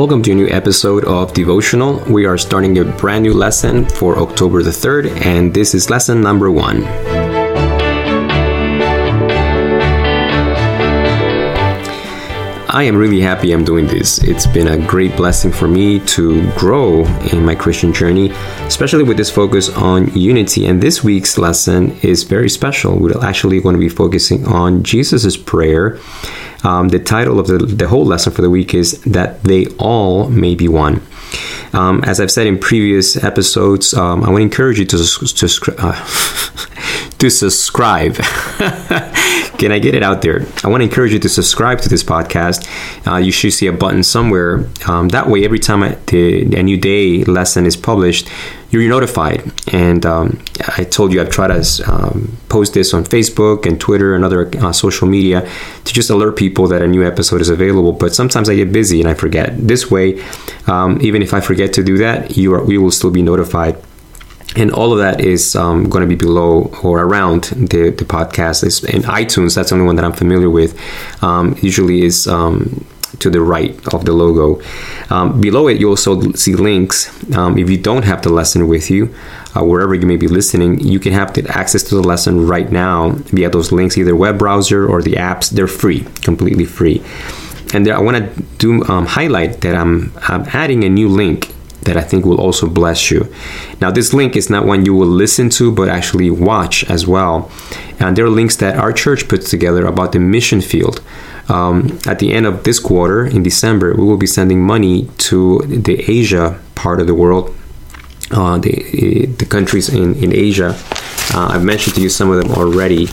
Welcome to a new episode of Devotional. We are starting a brand new lesson for October the 3rd, and this is lesson number one. I am really happy I'm doing this. It's been a great blessing for me to grow in my Christian journey, especially with this focus on unity. And this week's lesson is very special. We're actually going to be focusing on Jesus' prayer. Um, the title of the, the whole lesson for the week is That They All May Be One. Um, as I've said in previous episodes, um, I want to encourage you to, to, uh, to subscribe. Can I get it out there? I want to encourage you to subscribe to this podcast. Uh, you should see a button somewhere. Um, that way, every time I, the, a new day lesson is published, you're notified. And um, I told you I've tried to um, post this on Facebook and Twitter and other uh, social media to just alert people that a new episode is available. But sometimes I get busy and I forget. This way, um, even if I forget to do that, you are, we will still be notified and all of that is um, going to be below or around the, the podcast. It's in iTunes. That's the only one that I'm familiar with. Um, usually is um, to the right of the logo. Um, below it, you also see links. Um, if you don't have the lesson with you, uh, wherever you may be listening, you can have the access to the lesson right now via those links, either web browser or the apps. They're free, completely free. And there, I want to do um, highlight that I'm, I'm adding a new link that I think will also bless you. Now, this link is not one you will listen to, but actually watch as well. And there are links that our church puts together about the mission field. Um, at the end of this quarter, in December, we will be sending money to the Asia part of the world, uh, the, the countries in, in Asia. Uh, I've mentioned to you some of them already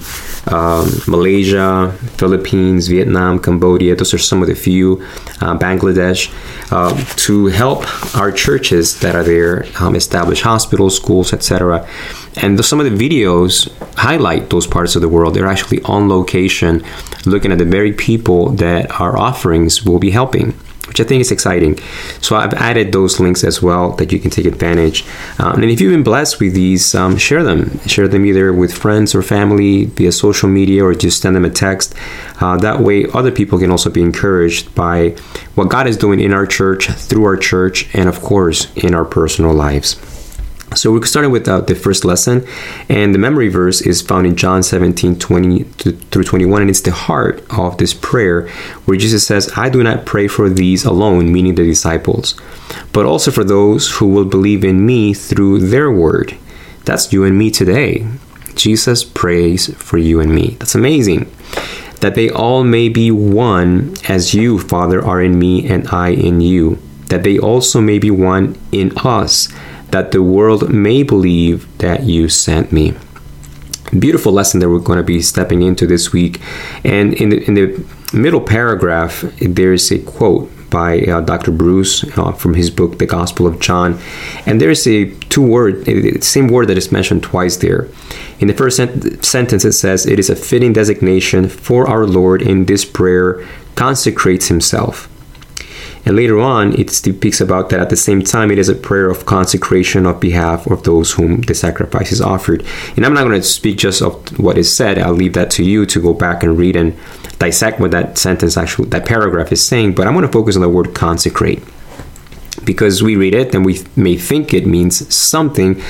um, Malaysia, Philippines, Vietnam, Cambodia. Those are some of the few, uh, Bangladesh, uh, to help our churches that are there um, establish hospitals, schools, etc. And the, some of the videos highlight those parts of the world. They're actually on location, looking at the very people that our offerings will be helping which I think is exciting. So I've added those links as well that you can take advantage. Um, and if you've been blessed with these, um, share them. Share them either with friends or family via social media or just send them a text. Uh, that way, other people can also be encouraged by what God is doing in our church, through our church, and of course, in our personal lives. So we're starting with uh, the first lesson, and the memory verse is found in John 17 20 through 21, and it's the heart of this prayer where Jesus says, I do not pray for these alone, meaning the disciples, but also for those who will believe in me through their word. That's you and me today. Jesus prays for you and me. That's amazing. That they all may be one as you, Father, are in me and I in you. That they also may be one in us that the world may believe that you sent me. Beautiful lesson that we're going to be stepping into this week. And in the, in the middle paragraph, there's a quote by uh, Dr. Bruce uh, from his book, The Gospel of John. And there's a two word, same word that is mentioned twice there. In the first sent- sentence, it says, It is a fitting designation for our Lord in this prayer consecrates himself. And later on, it speaks about that at the same time, it is a prayer of consecration of behalf of those whom the sacrifice is offered. And I'm not going to speak just of what is said. I'll leave that to you to go back and read and dissect what that sentence actually, that paragraph is saying. But I'm going to focus on the word consecrate because we read it and we may think it means something,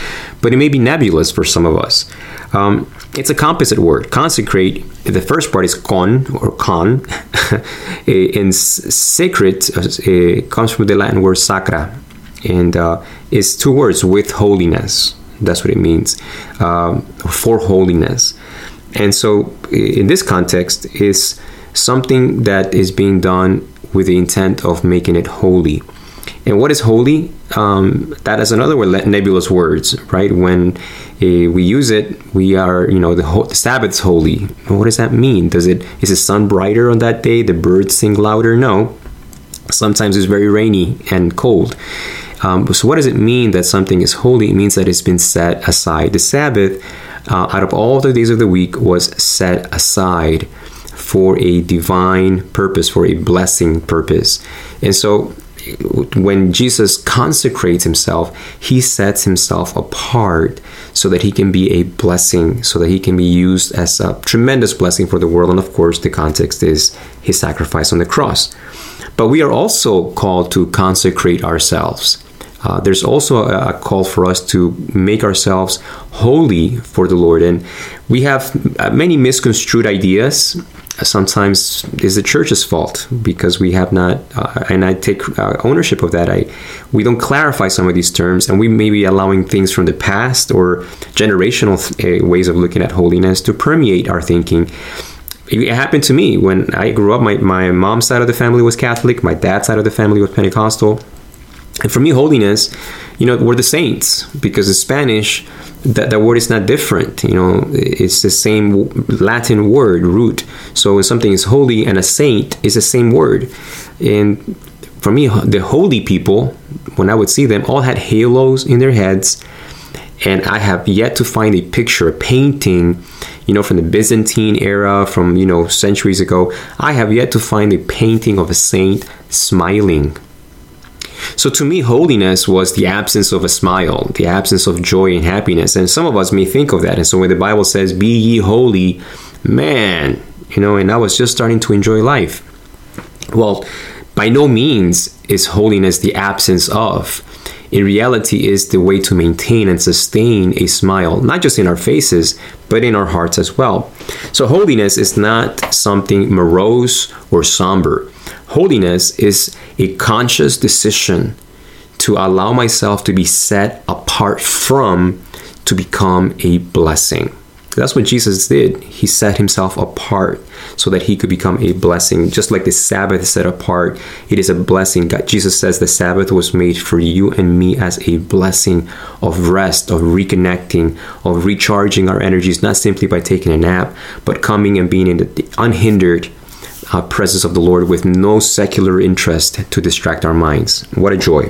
but it may be nebulous for some of us. Um, it's a composite word. Consecrate, the first part is con or con. in sacred, uh, comes from the Latin word sacra, and uh, it's two words with holiness. That's what it means, um, for holiness. And so, in this context, is something that is being done with the intent of making it holy. And what is holy? Um, that is another word, nebulous words, right? When uh, we use it, we are, you know, the, ho- the Sabbath's holy. What does that mean? Does it is the sun brighter on that day? The birds sing louder? No. Sometimes it's very rainy and cold. Um, so, what does it mean that something is holy? It means that it's been set aside. The Sabbath, uh, out of all the days of the week, was set aside for a divine purpose, for a blessing purpose. And so, when Jesus consecrates himself, he sets himself apart so that he can be a blessing, so that he can be used as a tremendous blessing for the world. And of course, the context is his sacrifice on the cross. But we are also called to consecrate ourselves. Uh, there's also a, a, call for us to make ourselves holy for the Lord. And we have uh, many misconstrued ideas. Sometimes is the church's fault because we have not, uh, and I take uh, ownership of that. I we don't clarify some of these terms, and we may be allowing things from the past or generational th- uh, ways of looking at holiness to permeate our thinking it happened to me when I grew up. My, my mom's side of the family was Catholic, my dad's side of the family was Pentecostal. And for me, holiness, you know, were the saints because in Spanish, that, that word is not different. You know, it's the same Latin word, root. So when something is holy and a saint is the same word. And for me, the holy people, when I would see them, all had halos in their heads. And I have yet to find a picture, a painting, you know, from the Byzantine era, from, you know, centuries ago. I have yet to find a painting of a saint smiling so to me, holiness was the absence of a smile, the absence of joy and happiness. And some of us may think of that. And so when the Bible says, Be ye holy, man, you know, and I was just starting to enjoy life. Well, by no means is holiness the absence of. In reality, is the way to maintain and sustain a smile, not just in our faces, but in our hearts as well. So, holiness is not something morose or somber. Holiness is a conscious decision to allow myself to be set apart from to become a blessing. That's what Jesus did. He set himself apart so that he could become a blessing. Just like the Sabbath set apart, it is a blessing. God, Jesus says the Sabbath was made for you and me as a blessing of rest, of reconnecting, of recharging our energies, not simply by taking a nap, but coming and being in the unhindered uh, presence of the Lord with no secular interest to distract our minds. What a joy.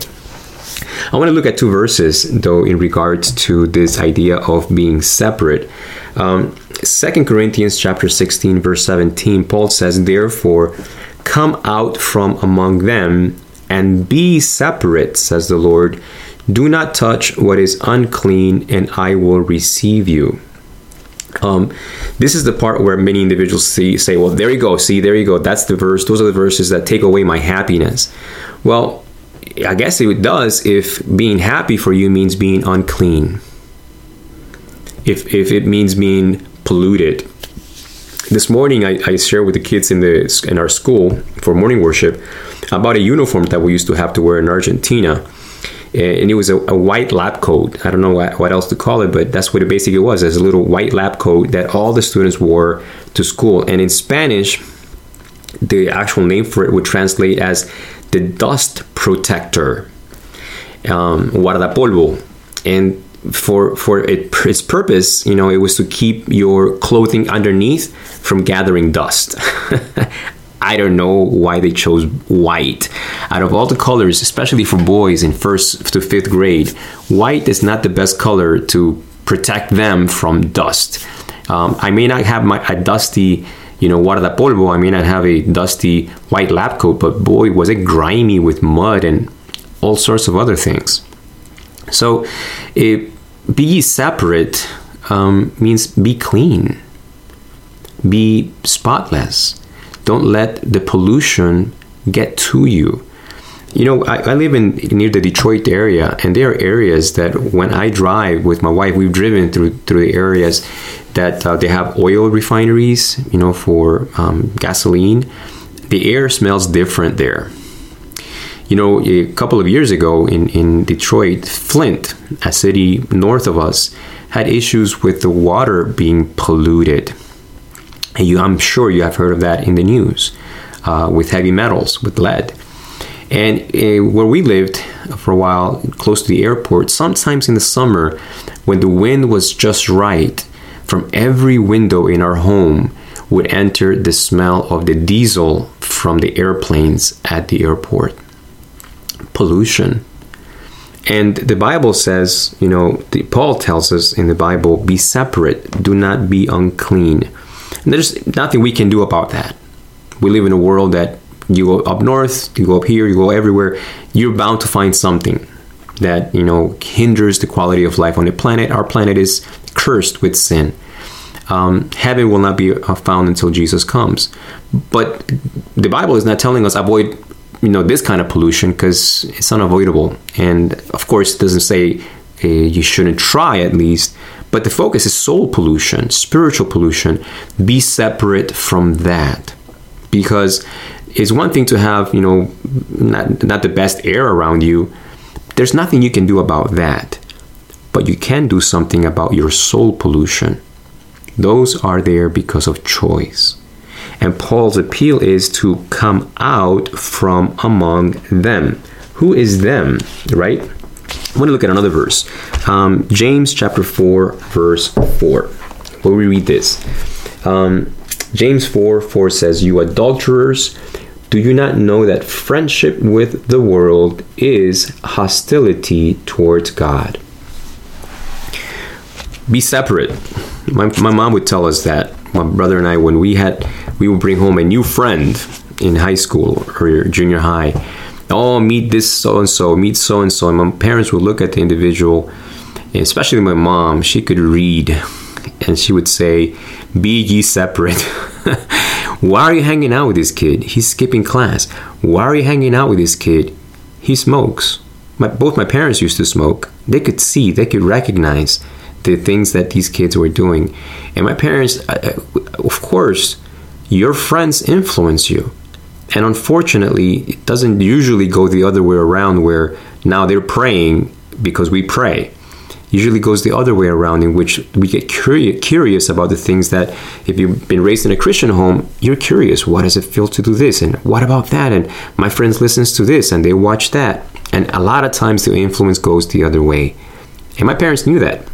I want to look at two verses, though, in regards to this idea of being separate. Um, 2 Corinthians chapter 16, verse 17, Paul says, Therefore, come out from among them and be separate, says the Lord. Do not touch what is unclean, and I will receive you. Um, this is the part where many individuals see, say, well, there you go, see, there you go. That's the verse. Those are the verses that take away my happiness. Well, I guess it does if being happy for you means being unclean. If, if it means being polluted. This morning, I, I shared with the kids in the in our school for morning worship about a uniform that we used to have to wear in Argentina and it was a, a, white lab coat. I don't know what, what, else to call it, but that's what it basically was. It's a little white lab coat that all the students wore to school. And in Spanish, the actual name for it would translate as the dust protector, um, guardapolvo. And for for it, its purpose, you know, it was to keep your clothing underneath from gathering dust. I don't know why they chose white. Out of all the colors, especially for boys in first to fifth grade, white is not the best color to protect them from dust. Um, I may not have my a dusty, you know, guardapolvo. I may not have a dusty white lab coat, but boy, was it grimy with mud and all sorts of other things. So, it, be separate um, means be clean, be spotless don't let the pollution get to you. You know, I, I, live in near the Detroit area, and there are areas that when I drive with my wife, we've driven through through the areas that uh, they have oil refineries, you know, for um, gasoline. The air smells different there. You know, a couple of years ago in, in Detroit, Flint, a city north of us, had issues with the water being polluted you, I'm sure you have heard of that in the news uh, with heavy metals, with lead. And uh, where we lived for a while, close to the airport, sometimes in the summer, when the wind was just right, from every window in our home would enter the smell of the diesel from the airplanes at the airport. Pollution. And the Bible says, you know, the, Paul tells us in the Bible, be separate, do not be unclean. And there's nothing we can do about that. We live in a world that you go up north, you go up here, you go everywhere, you're bound to find something that, you know, hinders the quality of life on the planet. Our planet is cursed with sin. Um, heaven will not be uh, found until Jesus comes. But the Bible is not telling us avoid you know this kind of pollution because it's unavoidable and of course it doesn't say uh, you shouldn't try at least but the focus is soul pollution spiritual pollution. Be separate from that. Because it's one thing to have you know not, not the best air around you. There's nothing you can do about that. But you can do something about your soul pollution. Those are there because of choice. And Paul's appeal is to come out from among them. Who is them, right? I want to look at another verse. Um, James chapter 4, verse 4. Where we read this. Um, James 4 4 says, You adulterers, do you not know that friendship with the world is hostility towards God? Be separate. My, my mom would tell us that my brother and I, when we had, we would bring home a new friend in high school or junior high. Oh, meet this so and so, meet so and so. And my parents would look at the individual, especially my mom, she could read and she would say, Be ye separate. Why are you hanging out with this kid? He's skipping class. Why are you hanging out with this kid? He smokes. My, both my parents used to smoke. They could see, they could recognize the things that these kids were doing. And my parents, uh, uh, of course, your friends influence you. And unfortunately, it doesn't usually go the other way around where now they're praying because we pray. Usually goes the other way around in which we get curious, curious about the things that if you've been raised in a Christian home, you're curious, what does it feel to do this? And what about that? And my friends listens to this and they watch that. And a lot of times the influence goes the other way. And my parents knew that.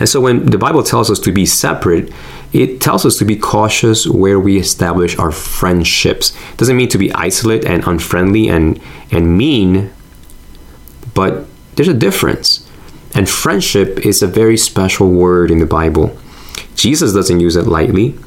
And so when the Bible tells us to be separate, it tells us to be cautious where we establish our friendships. It doesn't mean to be isolate and unfriendly and, and mean, but there's a difference. And friendship is a very special word in the Bible. Jesus doesn't use it lightly.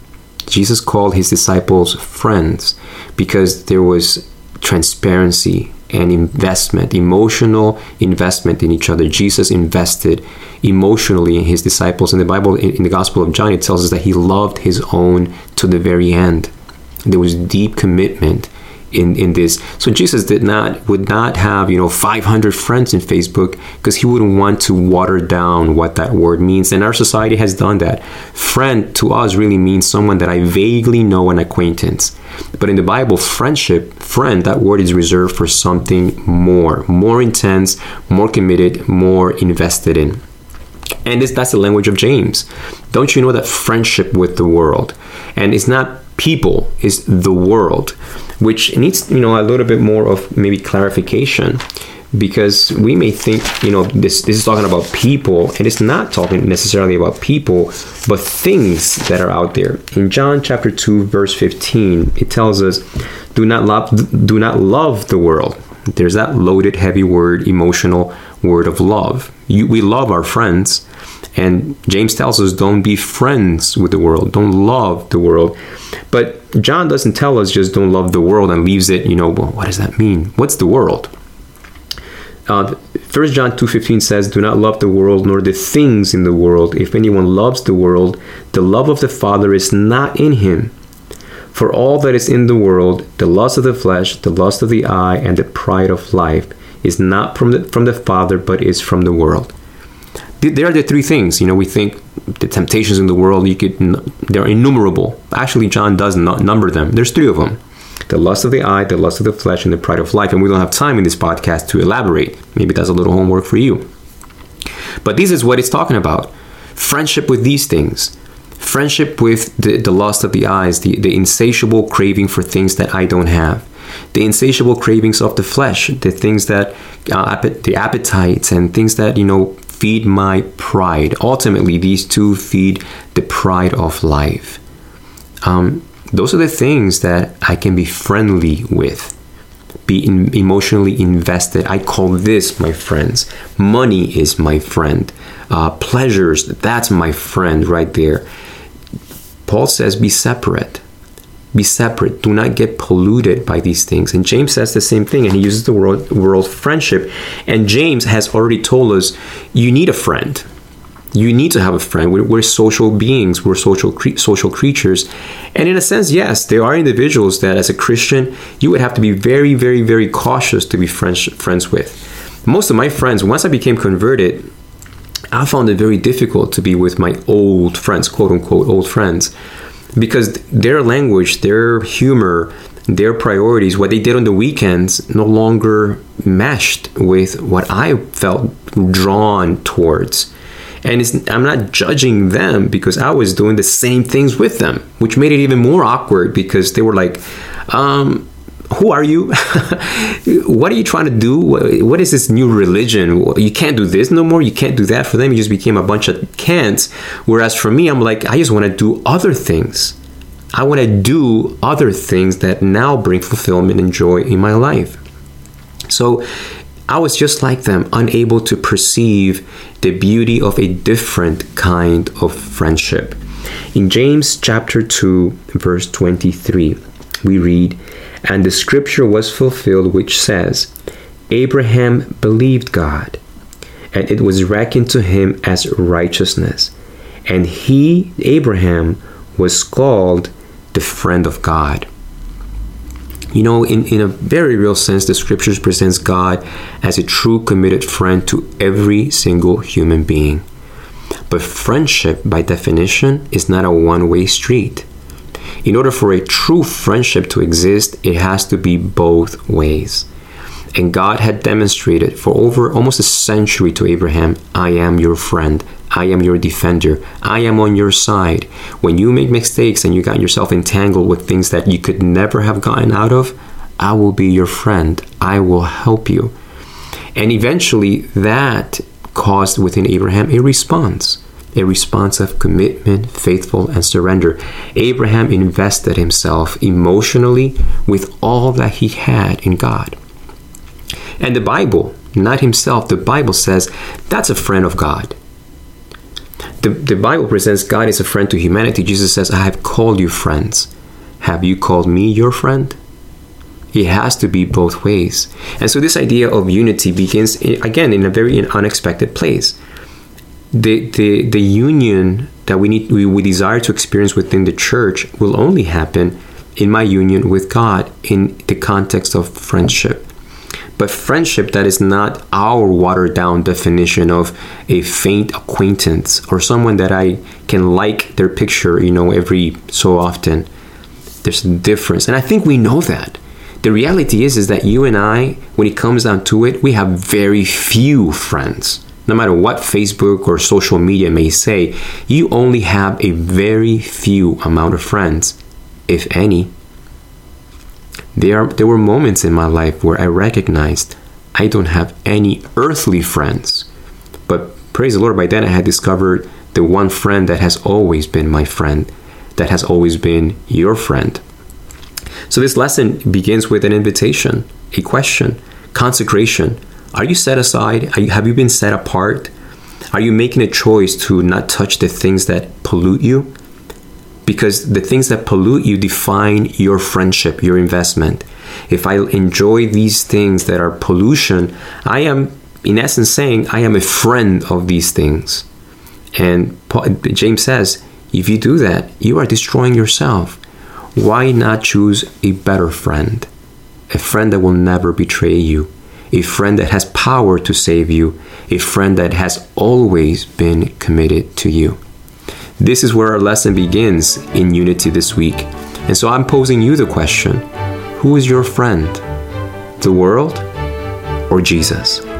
Jesus called his disciples friends because there was transparency and investment, emotional investment in each other. Jesus invested emotionally in his disciples. In the Bible, in the Gospel of John, it tells us that he loved his own to the very end. There was deep commitment in, in this. So Jesus did not would not have you know 500 friends in Facebook because he wouldn't want to water down what that word means. And our society has done that. Friend to us really means someone that I vaguely know an acquaintance. But in the Bible, friendship, friend, that word is reserved for something more, more intense, more committed, more invested in. And this, that's the language of James. Don't you know that friendship with the world, and it's not people, it's the world which needs you know a little bit more of maybe clarification because we may think you know this this is talking about people and it's not talking necessarily about people but things that are out there. In john chapter 2 verse 15 it tells us do not love do not love the world. There's that loaded heavy word emotional word of love. You, we love our friends. And James tells us don't be friends with the world, don't love the world. But John doesn't tell us just don't love the world and leaves it, you know, well, what does that mean? What's the world? Uh, 1 John 2.15 says, Do not love the world nor the things in the world. If anyone loves the world, the love of the Father is not in him. For all that is in the world, the lust of the flesh, the lust of the eye, and the pride of life, is not from the, from the Father, but is from the world there are the three things. You know, we think the temptations in the world, you could, they're innumerable. Actually, John does not number them. There's three of them the lust of the eye, the lust of the flesh, and the pride of life. And we don't have time in this podcast to elaborate. Maybe that's a little homework for you. But this is what it's talking about friendship with these things. Friendship with the, the lust of the eyes, the, the insatiable craving for things that I don't have the insatiable cravings of the flesh, the things that, uh, the appetites and things that, you know, feed my pride. Ultimately, these two feed the pride of life. Um, those are the things that I can be friendly with, be in, emotionally invested. I call this my friends. Money is my friend. Uh, pleasures, that's my friend right there. Paul says, be separate be separate. Do not get polluted by these things. And James says the same thing, and he uses the word, word friendship. And James has already told us you need a friend. You need to have a friend. We're, we're social beings. We're social cre- social creatures, and in a sense, yes, there are individuals that, as a Christian, you would have to be very, very, very cautious to be friends friends with. Most of my friends, once I became converted, I found it very difficult to be with my old friends, quote unquote, old friends, because their language, their humor, their priorities, what they did on the weekends, no longer meshed with what I felt drawn towards. And I'm not judging them because I was doing the same things with them, which made it even more awkward because they were like, um, who are you? what are you trying to do? What is this new religion? You can't do this no more. You can't do that. For them, you just became a bunch of can'ts. Whereas for me, I'm like, I just want to do other things. I want to do other things that now bring fulfillment and joy in my life. So I was just like them, unable to perceive the beauty of a different kind of friendship. In James chapter 2, verse 23, we read, And the scripture was fulfilled, which says, Abraham believed God, and it was reckoned to him as righteousness. And he, Abraham, was called the friend of God. You know, in, in a very real sense, the scriptures presents God as a true committed friend to every single human being. But friendship, by definition, is not a one way street. In order for a true friendship to exist, it has to be both ways. And God had demonstrated for over almost a century to Abraham, I am your friend. I am your defender. I am on your side. When you make mistakes and you got yourself entangled with things that you could never have gotten out of, I will be your friend. I will help you. And eventually, that caused within Abraham a response a response of commitment, faithful, and surrender. Abraham invested himself emotionally with all that he had in God. And the Bible, not himself, the Bible says that's a friend of God the, the Bible presents God as a friend to humanity. Jesus says, I have called you friends. Have you called me your friend? It has to be both ways. And so this idea of unity begins, in, again, in a very unexpected place. The, the, the union that we, need, we, we desire to experience within the church will only happen in my union with God in the context of friendship but friendship that is not our watered down definition of a faint acquaintance or someone that I can like their picture, you know, every so often. There's a difference. And I think we know that. The reality is is that you and I, when it comes down to it, we have very few friends. No matter what Facebook or social media may say, you only have a very few amount of friends, if any. There, there were moments in my life where I recognized I don't have any earthly friends. But praise the Lord, by then I had discovered the one friend that has always been my friend, that has always been your friend. So this lesson begins with an invitation, a question, consecration. Are you set aside? You, have you been set apart? Are you making a choice to not touch the things that pollute you? because the things that pollute you define your friendship, your investment. If I enjoy these things that are pollution, I am, in essence, saying I am a friend of these things. And James says, if you do that, you are destroying yourself. Why not choose a better friend? A friend that will never betray you, a friend that has power to save you, a friend that has always been committed to you. This is where our lesson begins in Unity this week. And so I'm posing you the question Who is your friend? The world or Jesus?